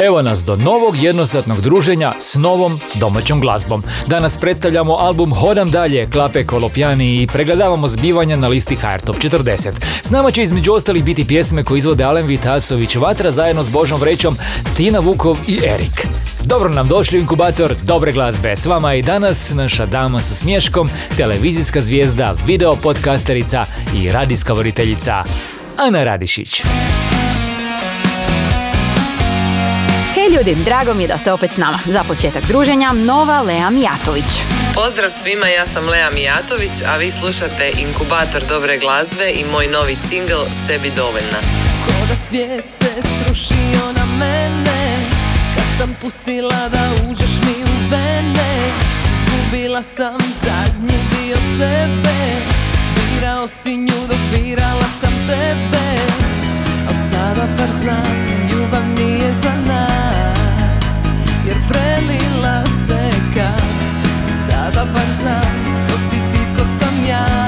Evo nas do novog jednosatnog druženja s novom domaćom glazbom. Danas predstavljamo album Hodam dalje, Klape Kolopjani i pregledavamo zbivanja na listi HR Top 40. S nama će između ostalih biti pjesme koje izvode Alen Vitasović, Vatra zajedno s Božom Vrećom, Tina Vukov i Erik. Dobro nam došli inkubator dobre glazbe. S vama i danas naša dama sa smješkom, televizijska zvijezda, video podcasterica i radijska voditeljica Ana Radišić. Ljudi, drago mi je da ste opet s nama. Za početak druženja, nova Lea Mijatović. Pozdrav svima, ja sam Lea Mijatović, a vi slušate Inkubator dobre glazbe i moj novi singl Sebi dovoljna. Ko da svijet se srušio na mene Kad sam pustila da uđeš mi u vene Izgubila sam zadnji dio sebe Birao si nju dok birala sam tebe Al sada bar znam, ljubav nije za nas Prelila se kad Sada bar znam, tko si ti, tko sam ja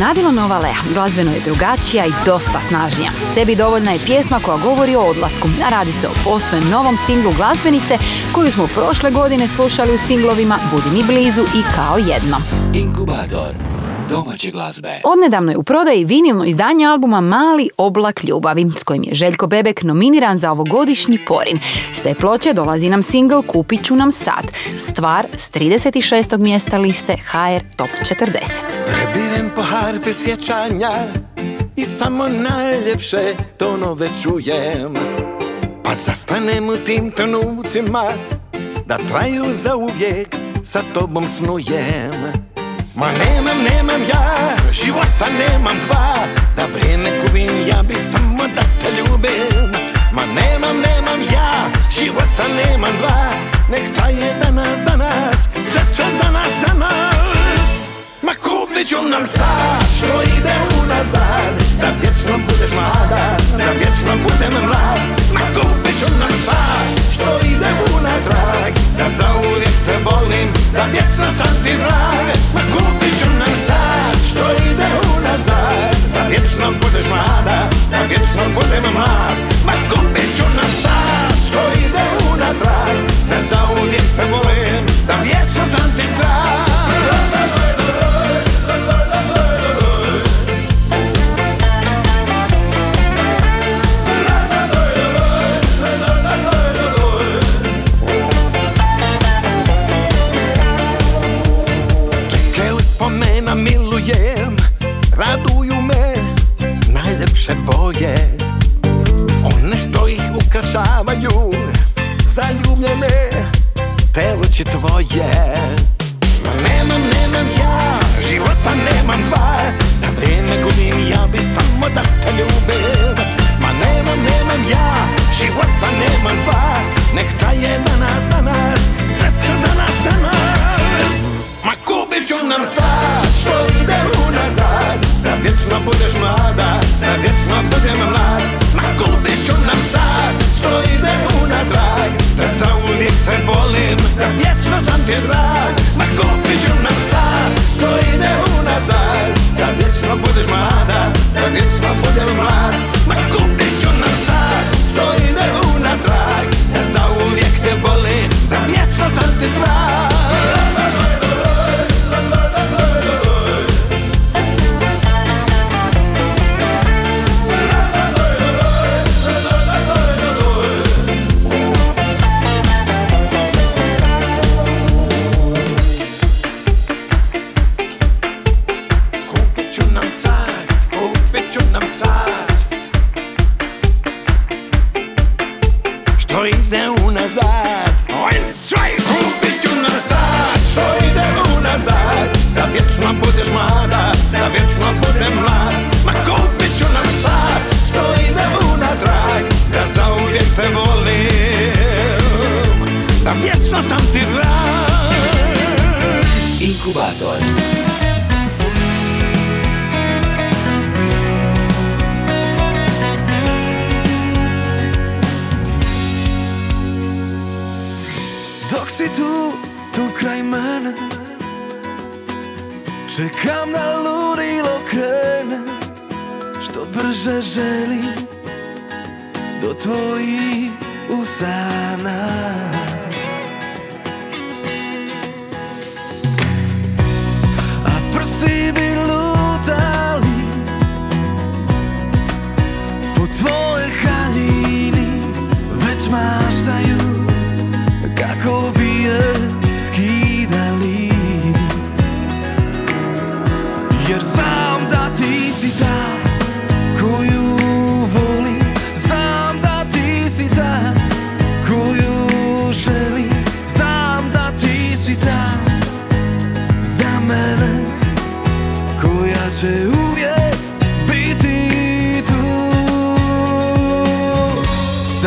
iznenadila nova Lea. Glazbeno je drugačija i dosta snažnija. Sebi dovoljna je pjesma koja govori o odlasku, a radi se o posvojem novom singlu glazbenice koju smo prošle godine slušali u singlovima Budi mi blizu i Kao jedno. Inkubator domaće glazbe. Odnedavno je u prodaji vinilno izdanje albuma Mali oblak ljubavi, s kojim je Željko Bebek nominiran za ovogodišnji porin. S te ploče dolazi nam singl Kupit ću nam sad, stvar s 36. mjesta liste HR Top 40. Prebirem po I samo najljepše tonove čujem Pa zastanem u tim trenucima Da traju za uvijek Sa tobom snujem. Ma nemam, nemam ja Života nemam dva Da vrijeme gubim Ja bi samo da te ljubim Ma nemam, nemam ja Života nemam dva Nek traje danas, danas za nas, za nas Ma kupit ću nam sad što ide unazad Da vječno budeš mlada, da vječno budem mlad. Ma kupit ću nam sad što ide unatrag Da zauvijek te volim, da vječno sam ti drag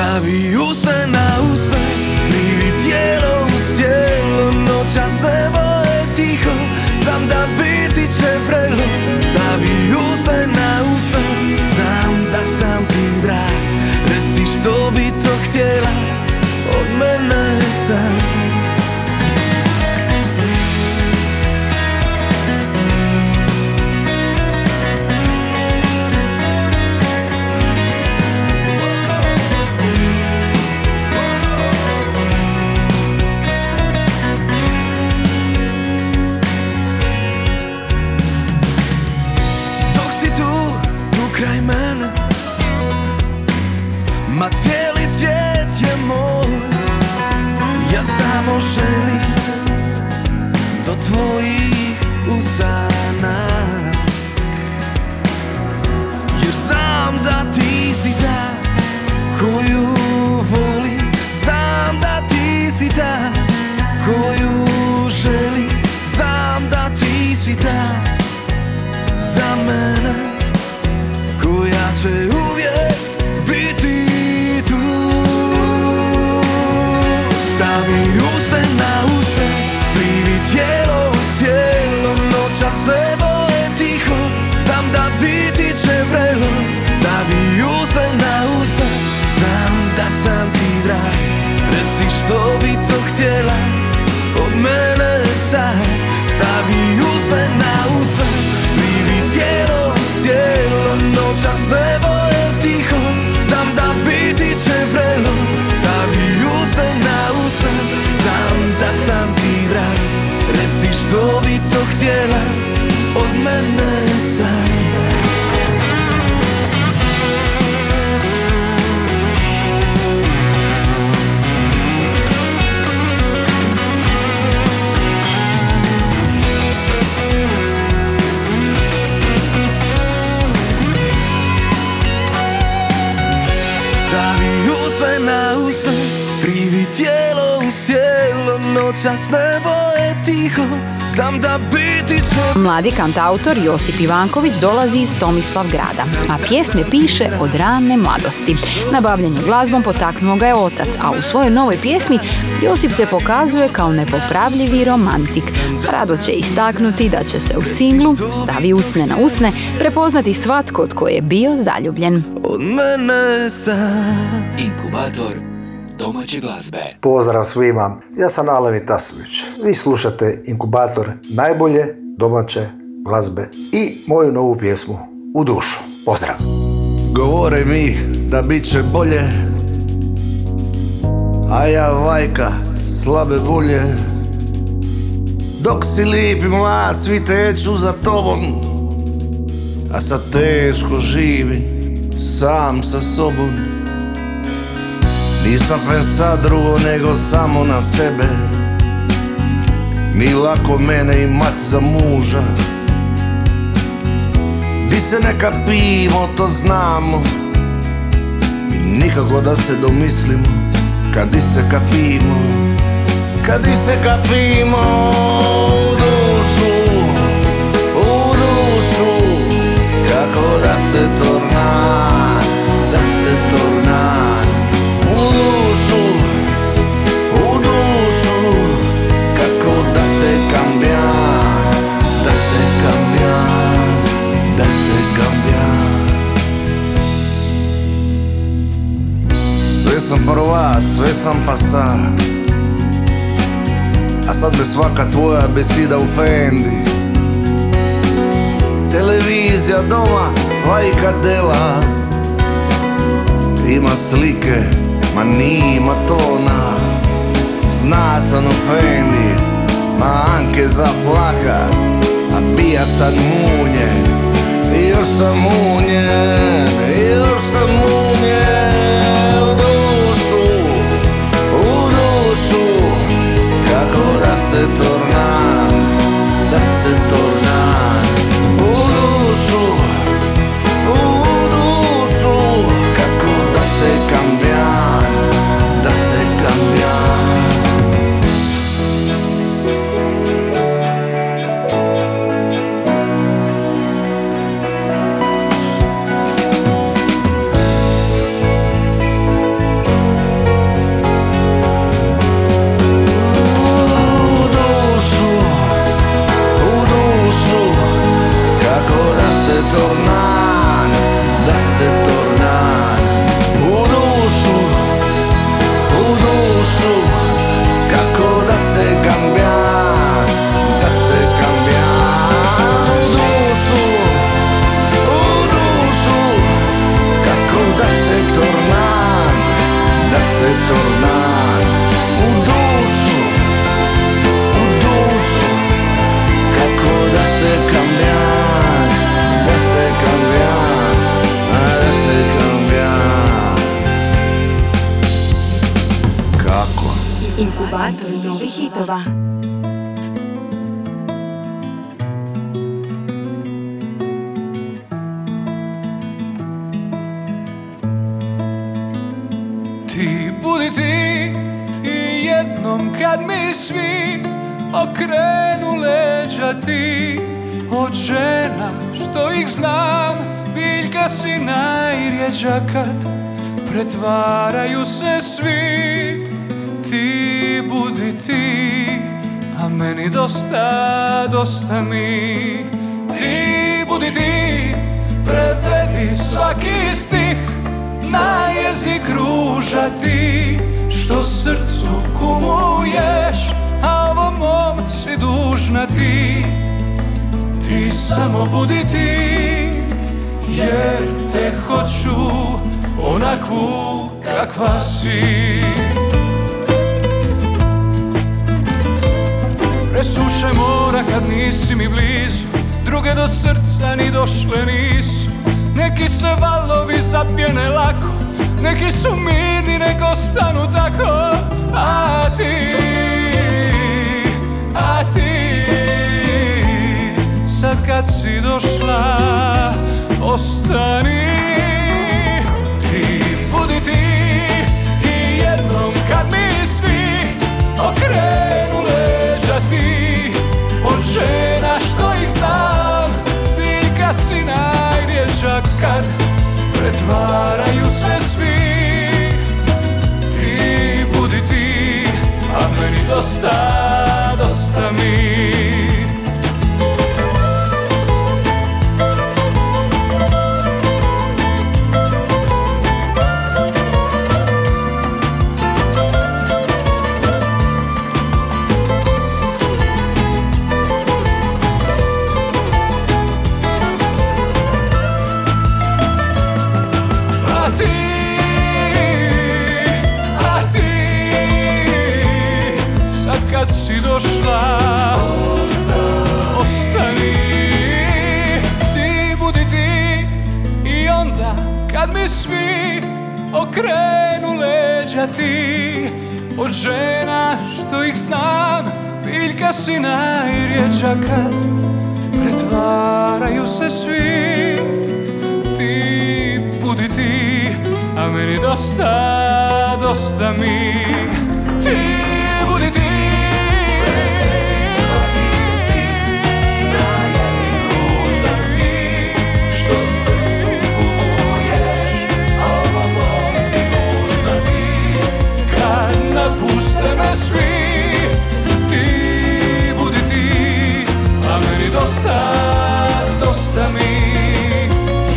da bi ustana na usred Bivi tijelo u sjelo Noćas nebo je tiho. Znam da biti će vrelo Zaviju se na usred sam da sam ti vrag Reci što noćas nebo je tiho Znam da biti će Mladi kantautor Josip Ivanković dolazi iz Tomislav grada, a pjesme piše od rane mladosti. Na bavljanje glazbom potaknuo ga je otac, a u svojoj novoj pjesmi Josip se pokazuje kao nepopravljivi romantik. Rado će istaknuti da će se u singlu Stavi usne na usne prepoznati svatko od koje je bio zaljubljen. od mene sam Inkubator domaće glazbe. Pozdrav svima, ja sam Alen Tasović. Vi slušate inkubator najbolje domaće glazbe i moju novu pjesmu U dušu. Pozdrav! Govore mi da bit će bolje A ja vajka slabe volje Dok si lijep i mlad svi teću za tobom A sad teško živim sam sa sobom Nisam pensa drugo nego samo na sebe. Ni lako mene imat za muža. Di se neka pivo, to znamo. I nikako da se domislimo Kad di se kapimo. Kad di se kapimo U dušu U dušu. Kako da se torna Da se torna Sve sam prva, sve sam pa sad A sad me svaka tvoja besida u fendi Televizija doma, vajka dela. Ima slike, ma nima tona. Zna sam u fendi, ma Anke za plaka A pija sad munje, još sam munje, još sam munje se torna, da se torna Ti samo budi ti Jer te hoću onakvu kakva si. Presuše mora kad nisi mi blizu Druge do srca ni došle nisu. Neki se valovi zapjene lako Neki su mirni, nek ostanu tako. A ti, a ti Sad kad si došla, ostani. Ti budi ti i jednom kad mi si okrenu leđa ti. Od žena što ih znam Biljka si najrjeđa kad Pretvaraju se svi. Ti budi ti A meni dosta, dosta mi Okrenu leđa ti Od žena što ih znam Biljka si najrjeđa kad Pretvaraju se svi ti budi ti, a meni dosta, dosta mi. Svi, ti budi ti, a meni dosta, dosta mi.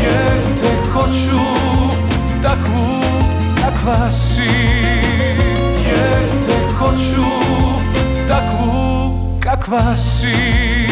Jer te hoću takvu kakva si Jer te hoću takvu kakva si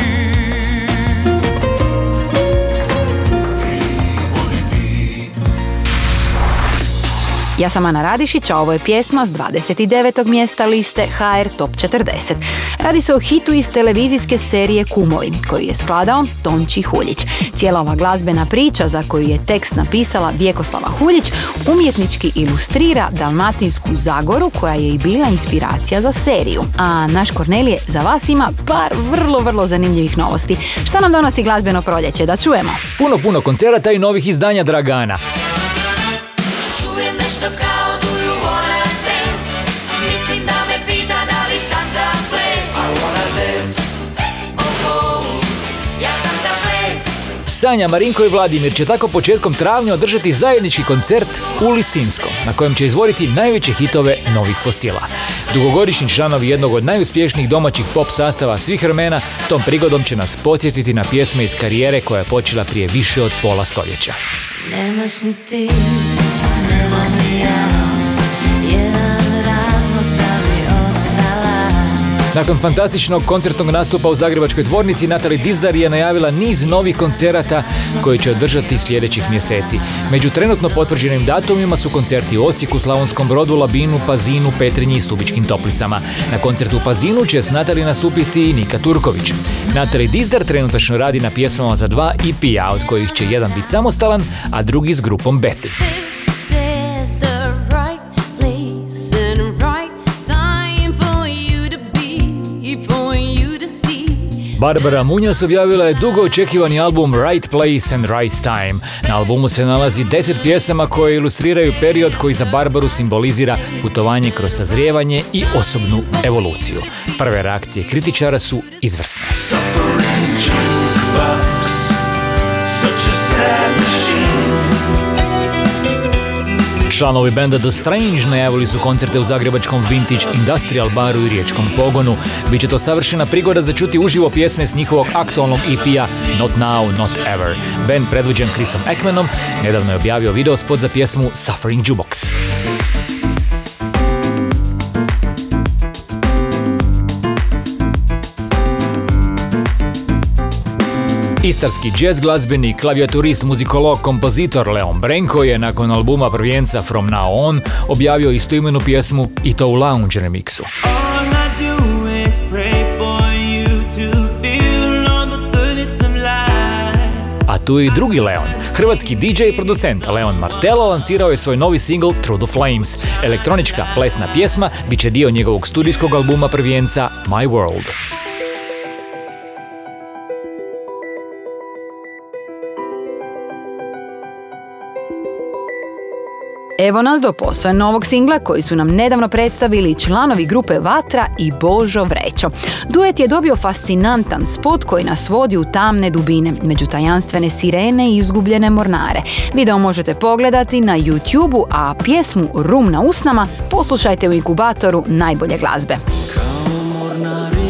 Ja sam Ana Radišić, a ovo je pjesma s 29. mjesta liste HR Top 40. Radi se o hitu iz televizijske serije Kumovi, koju je skladao Tonči Huljić. Cijela ova glazbena priča za koju je tekst napisala Vjekoslava Huljić umjetnički ilustrira Dalmatinsku Zagoru koja je i bila inspiracija za seriju. A naš Kornelije za vas ima par vrlo, vrlo zanimljivih novosti. Šta nam donosi glazbeno proljeće? Da čujemo. Puno, puno koncerata i novih izdanja Dragana. Sanja, Marinko i Vladimir će tako početkom travnja održati zajednički koncert u Lisinskom, na kojem će izvoriti najveće hitove novih fosila. Dugogodišnji članovi jednog od najuspješnijih domaćih pop sastava svih vremena, tom prigodom će nas podsjetiti na pjesme iz karijere koja je počela prije više od pola stoljeća. Nemaš ni ti, Nakon fantastičnog koncertnog nastupa u Zagrebačkoj dvornici, Natali Dizdar je najavila niz novih koncerata koji će održati sljedećih mjeseci. Među trenutno potvrđenim datumima su koncerti u Osijeku, Slavonskom Brodu, Labinu, Pazinu, Petrinji i Stubičkim Toplicama. Na koncertu u Pazinu će s Natali nastupiti i Nika Turković. Natali Dizdar trenutačno radi na pjesmama za dva EP-a, od kojih će jedan biti samostalan, a drugi s grupom Betty. Barbara Munjas objavila je dugo očekivani album Right Place and Right Time. Na albumu se nalazi 10 pjesama koje ilustriraju period koji za Barbaru simbolizira putovanje kroz sazrijevanje i osobnu evoluciju. Prve reakcije kritičara su izvrsne. Such a sad machine. Članovi benda The Strange najavili su koncerte u zagrebačkom Vintage Industrial baru i riječkom pogonu. Biće to savršena prigoda za čuti uživo pjesme s njihovog aktualnog EP-a Not Now, Not Ever. Band predvođen Chrisom Ekmanom nedavno je objavio video spot za pjesmu Suffering Jukebox. Istarski jazz glazbenik, klavijaturist, muzikolog, kompozitor Leon Brenko je nakon albuma prvijenca From Now On objavio istoimenu pjesmu i to u lounge remixu. A tu je i drugi Leon. Hrvatski DJ i producent Leon Martelo lansirao je svoj novi single Through the Flames. Elektronička plesna pjesma bit će dio njegovog studijskog albuma prvijenca My World. Evo nas do posve novog singla koji su nam nedavno predstavili članovi grupe Vatra i Božo Vrećo. Duet je dobio fascinantan spot koji nas vodi u tamne dubine, među tajanstvene sirene i izgubljene mornare. Video možete pogledati na youtube a pjesmu Rum na usnama poslušajte u inkubatoru najbolje glazbe. Kao mornari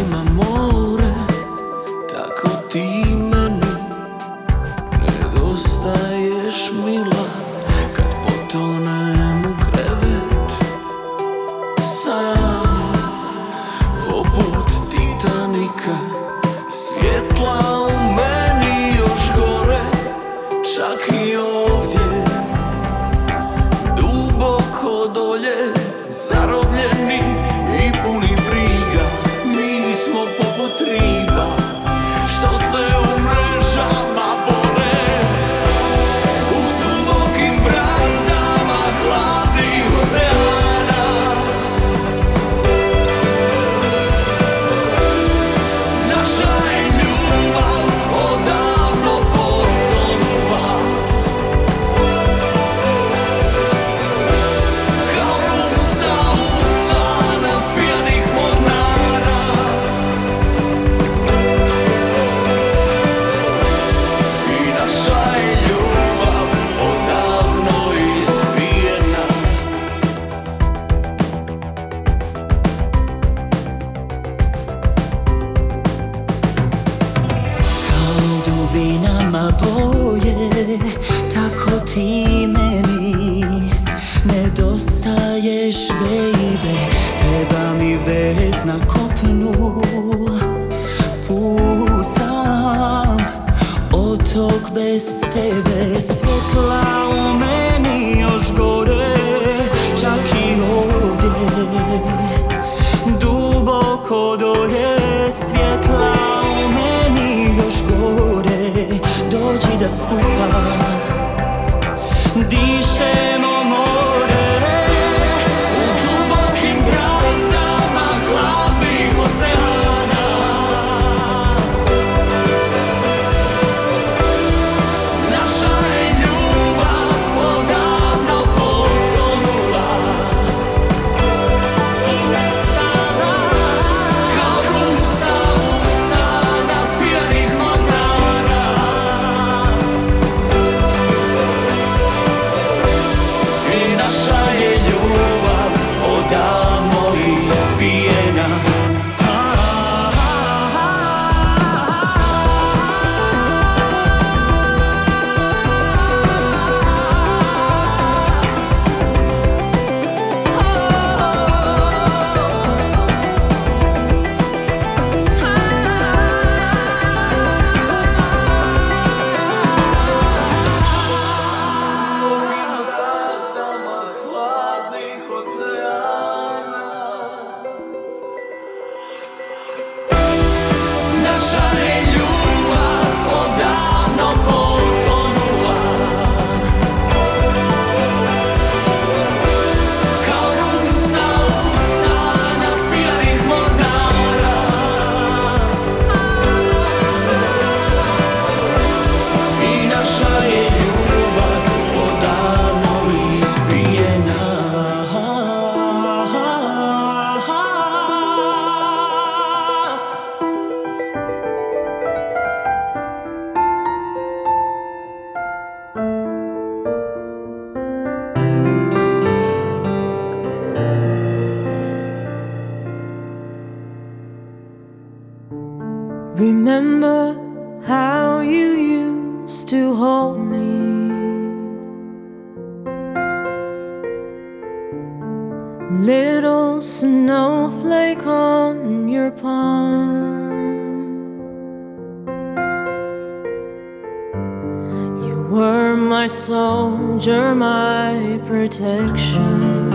were my soldier, my protection.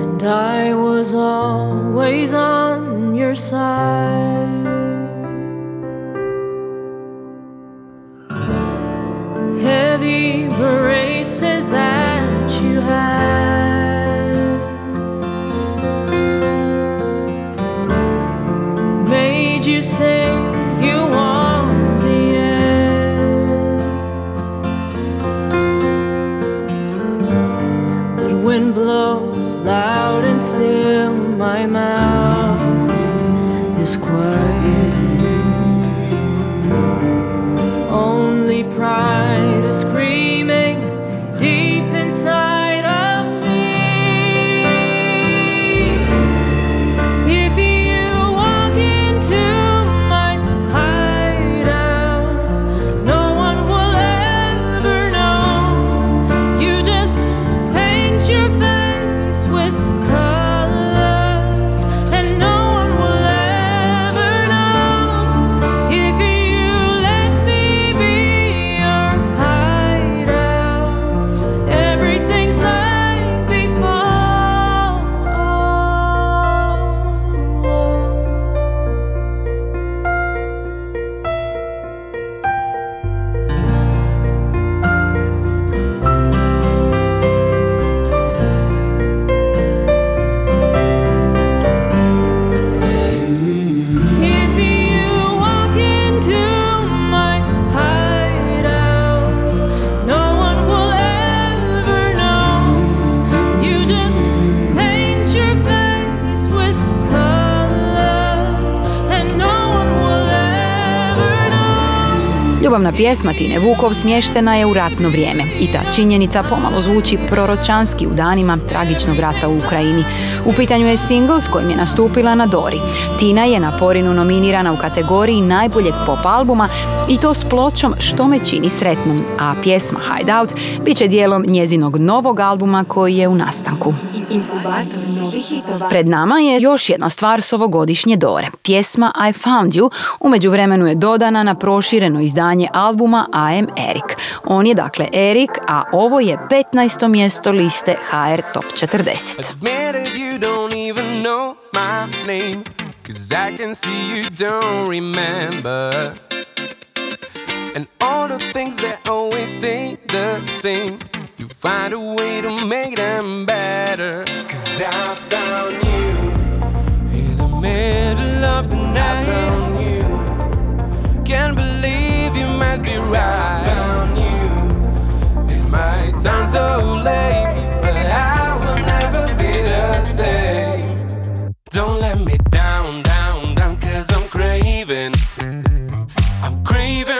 And I was always on your side. Ljubavna pjesma Tine Vukov smještena je u ratno vrijeme i ta činjenica pomalo zvuči proročanski u danima tragičnog rata u Ukrajini. U pitanju je single s kojim je nastupila na Dori. Tina je na Porinu nominirana u kategoriji najboljeg pop albuma i to s pločom Što me čini sretnom, a pjesma Hideout bit će dijelom njezinog novog albuma koji je u nastanku. Inkubator novih hitova. Pred nama je još jedna stvar s ovogodišnje Dore. Pjesma I Found You u međuvremenu je dodana na prošireno izdanje albuma I Am Eric. On je dakle Erik, a ovo je 15. mjesto liste HR Top 40. Admitted you don't even know my name. Cause I can see you don't remember. And all the things that always stay the same. You find a way to make them better. Cause I found you in the middle of the night. I found you. Can't believe you might be right. I found you. It might sound so late, but I will never be the same. Don't let me down, down, down, cause I'm craving. I'm craving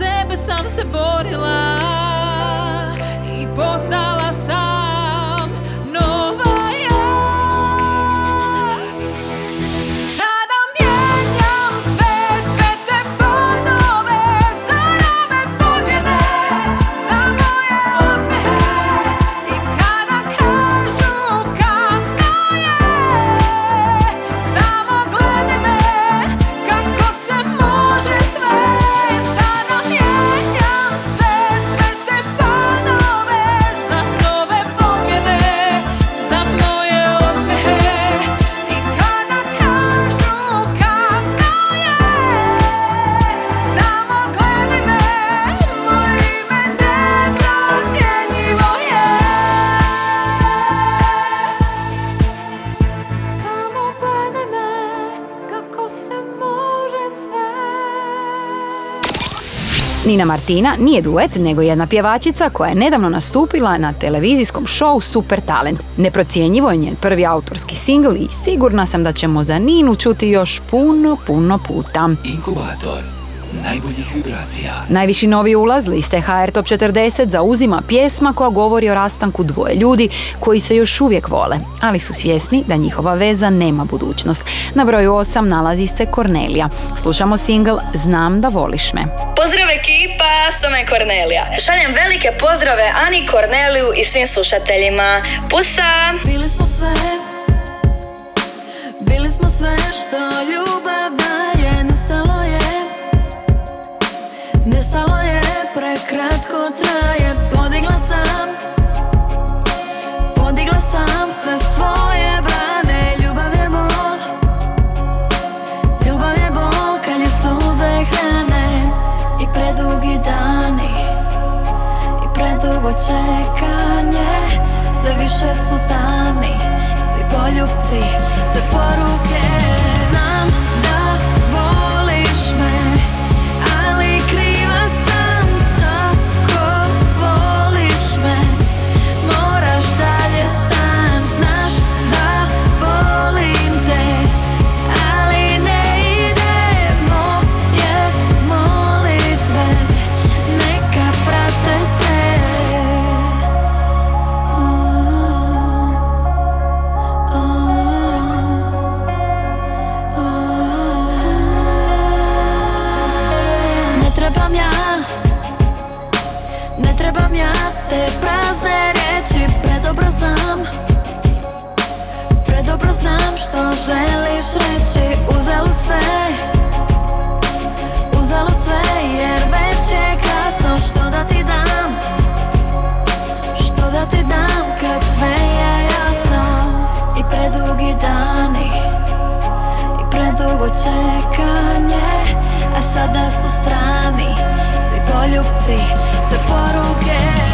sebe sam se borila i postala Nina Martina nije duet, nego jedna pjevačica koja je nedavno nastupila na televizijskom show Super Talent. Neprocjenjivo je njen prvi autorski singl i sigurna sam da ćemo za Ninu čuti još puno, puno puta. Inkubator najboljih vibracija. Najviši novi ulaz liste HR Top 40 zauzima pjesma koja govori o rastanku dvoje ljudi koji se još uvijek vole, ali su svjesni da njihova veza nema budućnost. Na broju 8 nalazi se Kornelija. Slušamo single Znam da voliš me. Pozdrav ekipa! Sume Kornelija. Šaljem velike pozdrave Ani Korneliju i svim slušateljima. Pusa! Bili smo sve, bili smo sve što ljubav daje. čekanje. Sve više su tamni Svi poljubci, sve poruke. Želiš reći Uzalud sve. Uzalud sve jer već je kasno. Što da ti dam? Što da ti dam kad sve je jasno? I predugi dani I predugo čekanje A sada su strani. Svi poljubci, sve poruke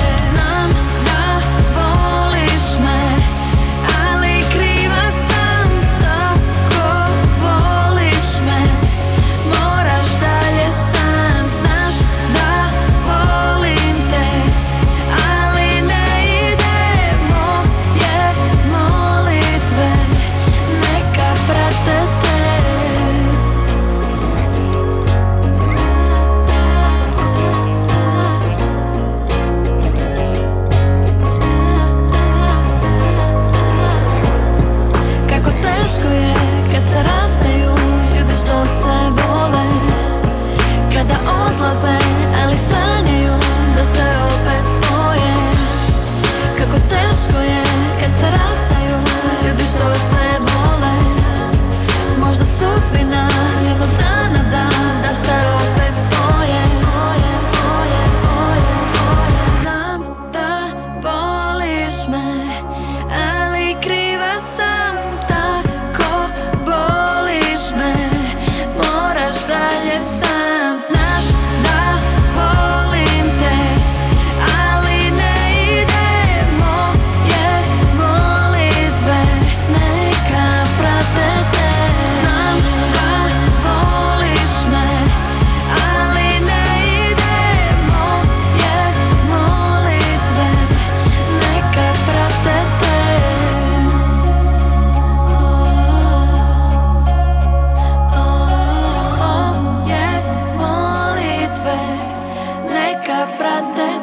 neka prate te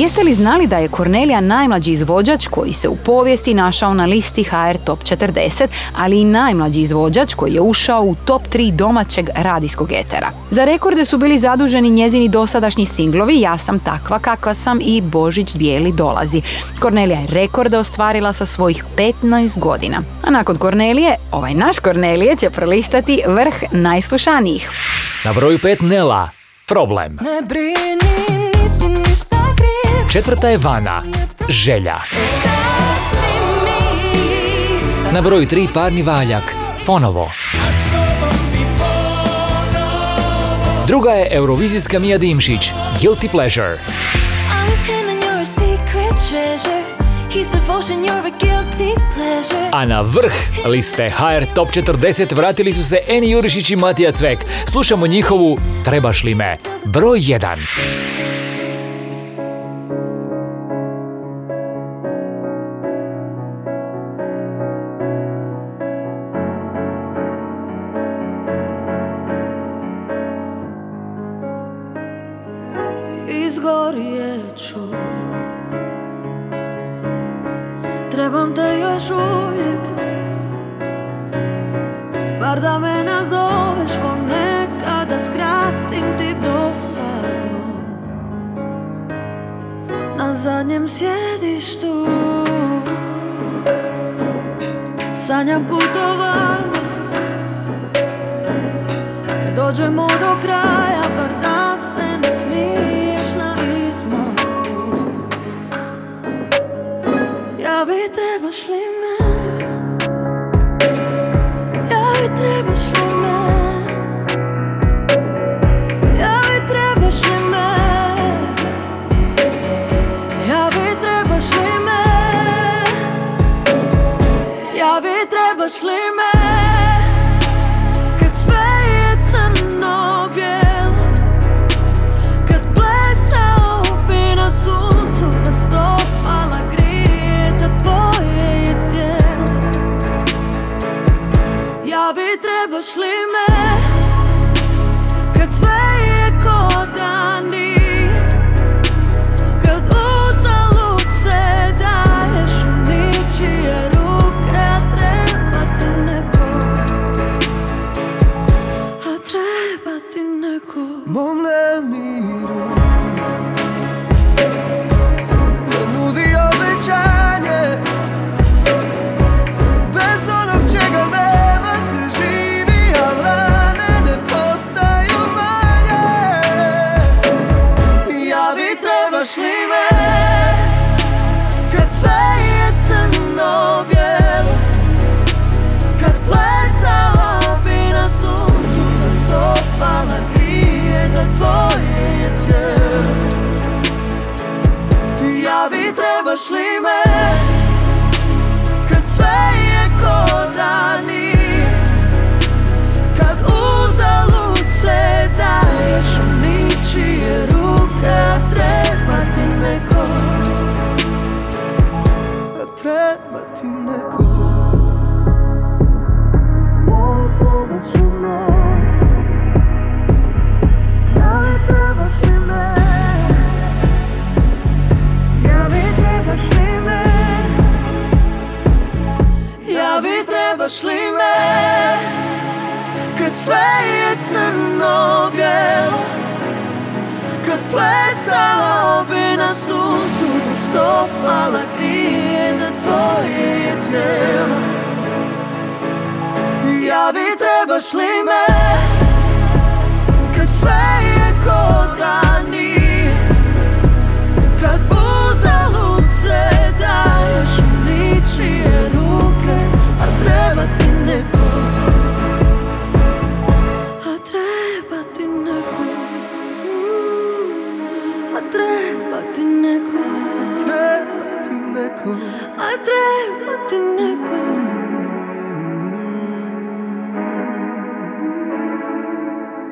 Jeste li znali da je Kornelija najmlađi izvođač koji se u povijesti našao na listi HR Top 40, ali i najmlađi izvođač koji je ušao u top 3 domaćeg radijskog etera? Za rekorde su bili zaduženi njezini dosadašnji singlovi Ja sam takva kakva sam i Božić bijeli dolazi. Kornelija je rekorde ostvarila sa svojih 15 godina. A nakon Kornelije, ovaj naš Kornelije će prolistati vrh najslušanijih. Na broju 5 Nela, problem. Ne brini, nisi ništa Četvrta je Vana, želja. Na broju 3 Parni valjak, ponovo. Druga je Eurovizijska Mija Dimšić, guilty pleasure A na vrh liste HR Top 40 vratili su se Eni Jurišić i Matija Cvek. Slušamo njihovu Trebaš li me? Broj 1. Sanjam putovanje. Kad dođemo do kraja Bar da se ne smiješ na izmaku. Javi trebaš li glavi trebaš li me? Kad sve je ko dani Kad uzalud se daješ u ničije trebaš li me Kad sve je crno-bjelo Kad plesala obi na suncu Da stopala grije da tvoje je cijelo Javi trebaš li me Kad sve je kodan treba ti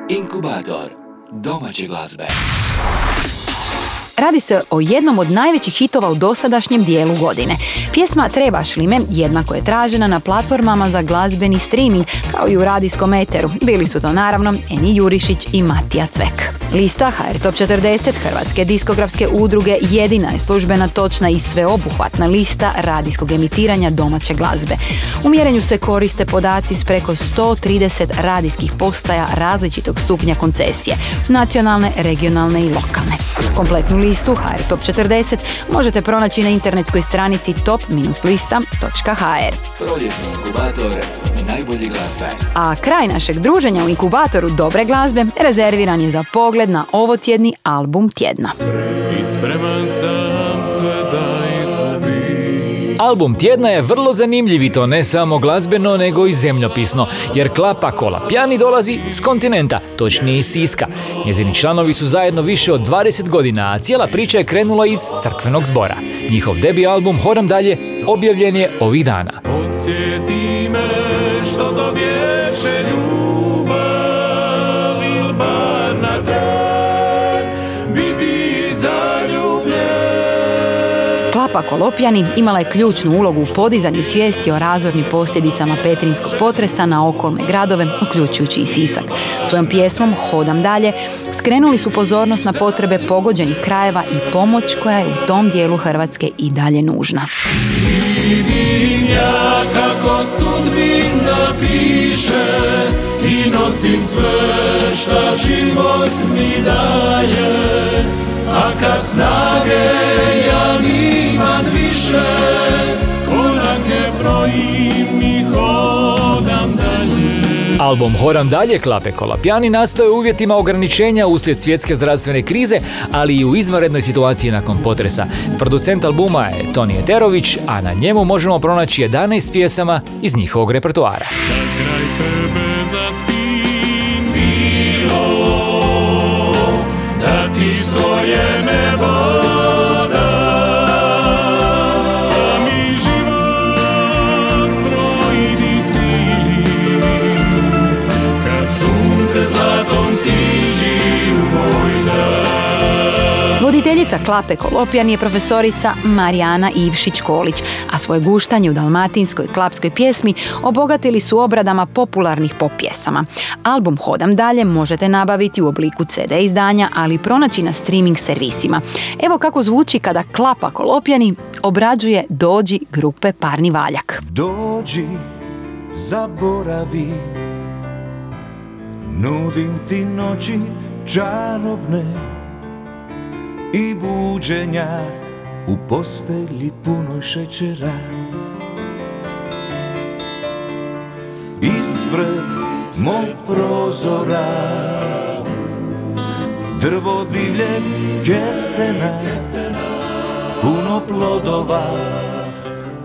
Inkubator domaće glazbe. Radi se o jednom od najvećih hitova u dosadašnjem dijelu godine. Pjesma Trebaš li me jednako je tražena na platformama za glazbeni streaming, kao i u radijskom eteru. Bili su to naravno Eni Jurišić i Matija Cvek. Lista HR Top 40 Hrvatske diskografske udruge jedina je službena, točna i sveobuhvatna lista radijskog emitiranja domaće glazbe. U mjerenju se koriste podaci s preko 130 radijskih postaja različitog stupnja koncesije, nacionalne, regionalne i lokalne. Kompletnu HR Top 40 možete pronaći na internetskoj stranici top-lista.hr. Proljetni inkubator najbolje glazbe. A kraj našeg druženja u inkubatoru dobre glazbe rezerviran je za pogled na ovotjedni album tjedna. I spreman sam Album tjedna je vrlo zanimljiv i to ne samo glazbeno nego i zemljopisno, jer Klapa Kola Pjani dolazi s kontinenta, točnije iz Siska. Njezini članovi su zajedno više od 20 godina, a cijela priča je krenula iz crkvenog zbora. Njihov debi album Hodam dalje objavljen je ovih dana. Podsjeti me što to bješe ljubav Klapa Kolopjani imala je ključnu ulogu u podizanju svijesti o razornim posljedicama Petrinskog potresa na okolne gradove, uključujući i Sisak. Svojom pjesmom Hodam dalje skrenuli su pozornost na potrebe pogođenih krajeva i pomoć koja je u tom dijelu Hrvatske i dalje nužna. Živim ja kako sudbina piše I nosim sve šta život mi daje A kad snage ja nimam više Korake brojim i hodam dalje Album Horam dalje Klape Kolapjani nastoje u uvjetima ograničenja uslijed svjetske zdravstvene krize, ali i u izvanrednoj situaciji nakon potresa. Producent albuma je Toni Eterović, a na njemu možemo pronaći 11 pjesama iz njihovog repertoara. Kraj tebe Da ti svoje Voditeljica Klape Kolopjan je profesorica Marijana Ivšić-Kolić, a svoje guštanje u dalmatinskoj klapskoj pjesmi obogatili su obradama popularnih pop pjesama. Album Hodam dalje možete nabaviti u obliku CD izdanja, ali pronaći na streaming servisima. Evo kako zvuči kada Klapa Kolopjani obrađuje Dođi grupe Parni Valjak. Dođi, zaboravi Nudim ti noći čarobne I buđenja u postelji punoj šećera. Ispred mog prozora Drvo divljeg kestena Puno plodova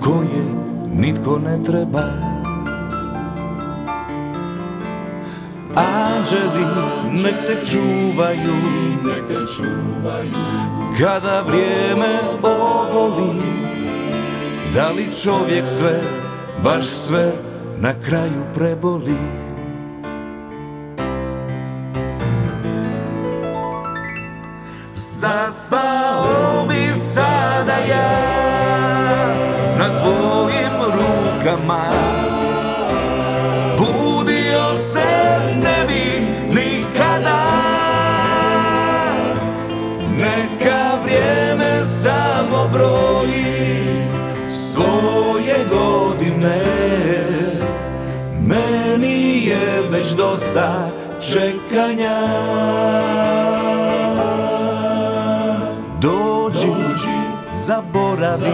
koje nitko ne treba Anđeli nek te čuvaju, nek te čuvaju. Kada vrijeme oboli. Da li čovjek sve, baš sve na kraju preboli? Zaspao dosta čekanja. Dođi, zaboravi,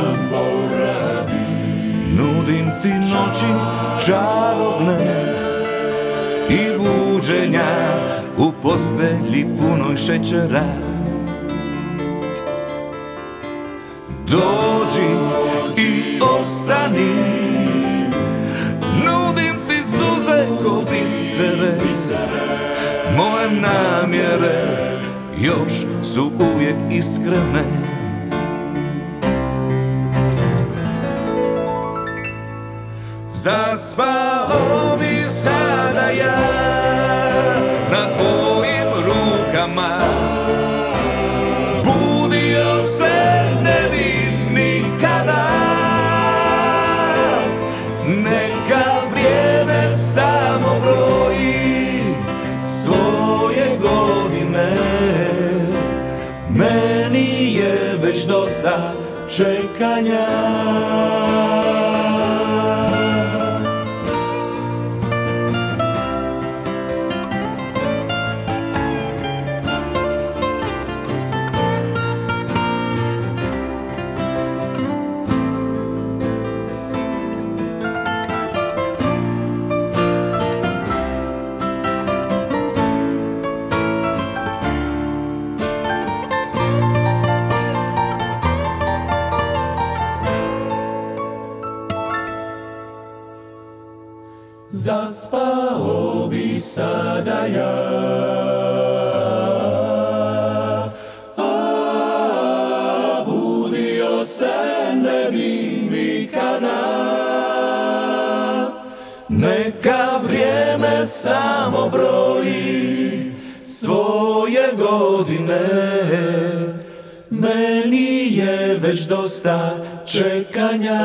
Nudim ti noći čarobne I buđenja u postelji punoj šećera. Dođi i ostani suze ko bisere Moje namjere još su uvijek iskrene. Zaspao bi sada ja na tvojim rukama godine. Meni je već dosta čekanja sada ja A budio se ne bi nikada. Neka vrijeme samo broji svoje godine. Meni je već dosta čekanja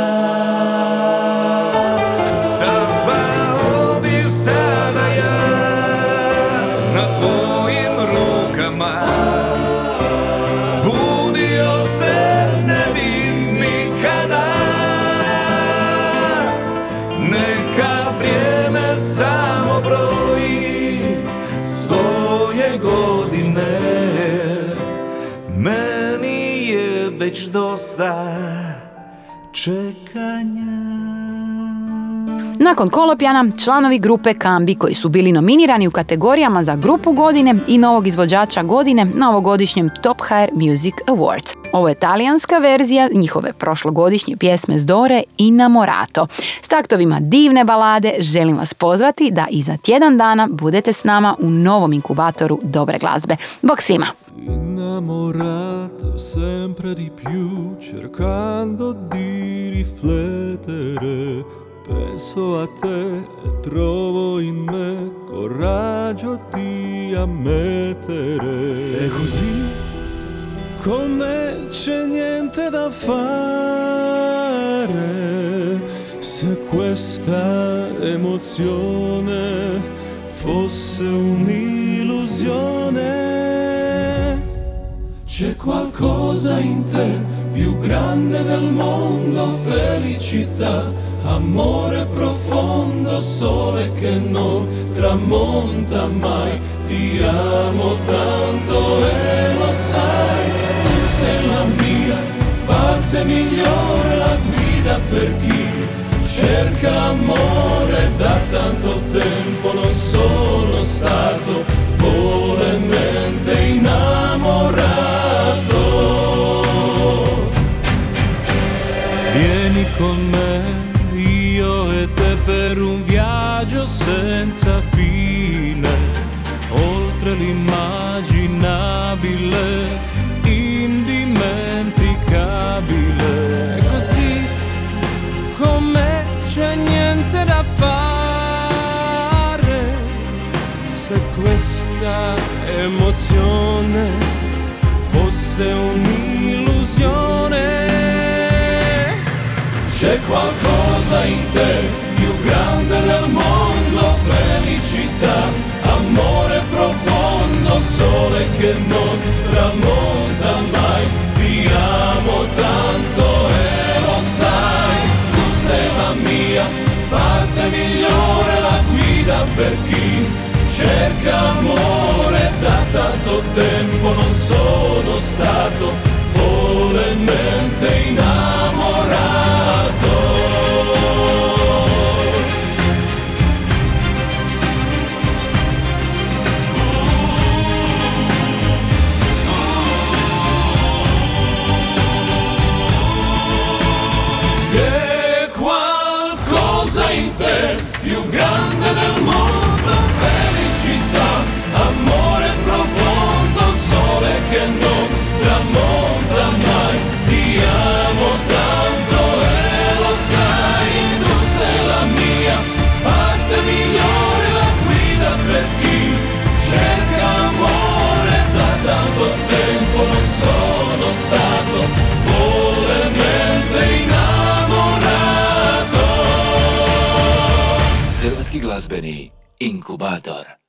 Nakon Kolopjana, članovi grupe Kambi koji su bili nominirani u kategorijama za grupu godine i novog izvođača godine na ovogodišnjem Top Hair Music Awards. Ovo je talijanska verzija njihove prošlogodišnje pjesme Zdore Innamorato. S taktovima divne balade želim vas pozvati da i za tjedan dana budete s nama u novom inkubatoru dobre glazbe. Bog svima! Innamorato sempre di più, cercando di riflettere. Penso a te e trovo in me coraggio di ammettere. E così con me c'è niente da fare. Se questa emozione fosse un'illusione. C'è qualcosa in te più grande del mondo, felicità, amore profondo, sole che non tramonta mai. Ti amo tanto e lo sai, tu sei la mia parte migliore, la guida per chi cerca amore da tanto tempo non sono stato follemente innamorato. Con me, io e te per un viaggio senza fine, oltre l'immaginabile, indimenticabile. E così con me c'è niente da fare se questa emozione fosse un'illusione. In te più grande del mondo, felicità, amore profondo, sole che non tramonta mai. Ti amo tanto e lo sai, tu sei la mia parte migliore, la guida per chi cerca amore datato tempo non sono stato follemente innamorato innamorato. Hrvatski glazbeni inkubator.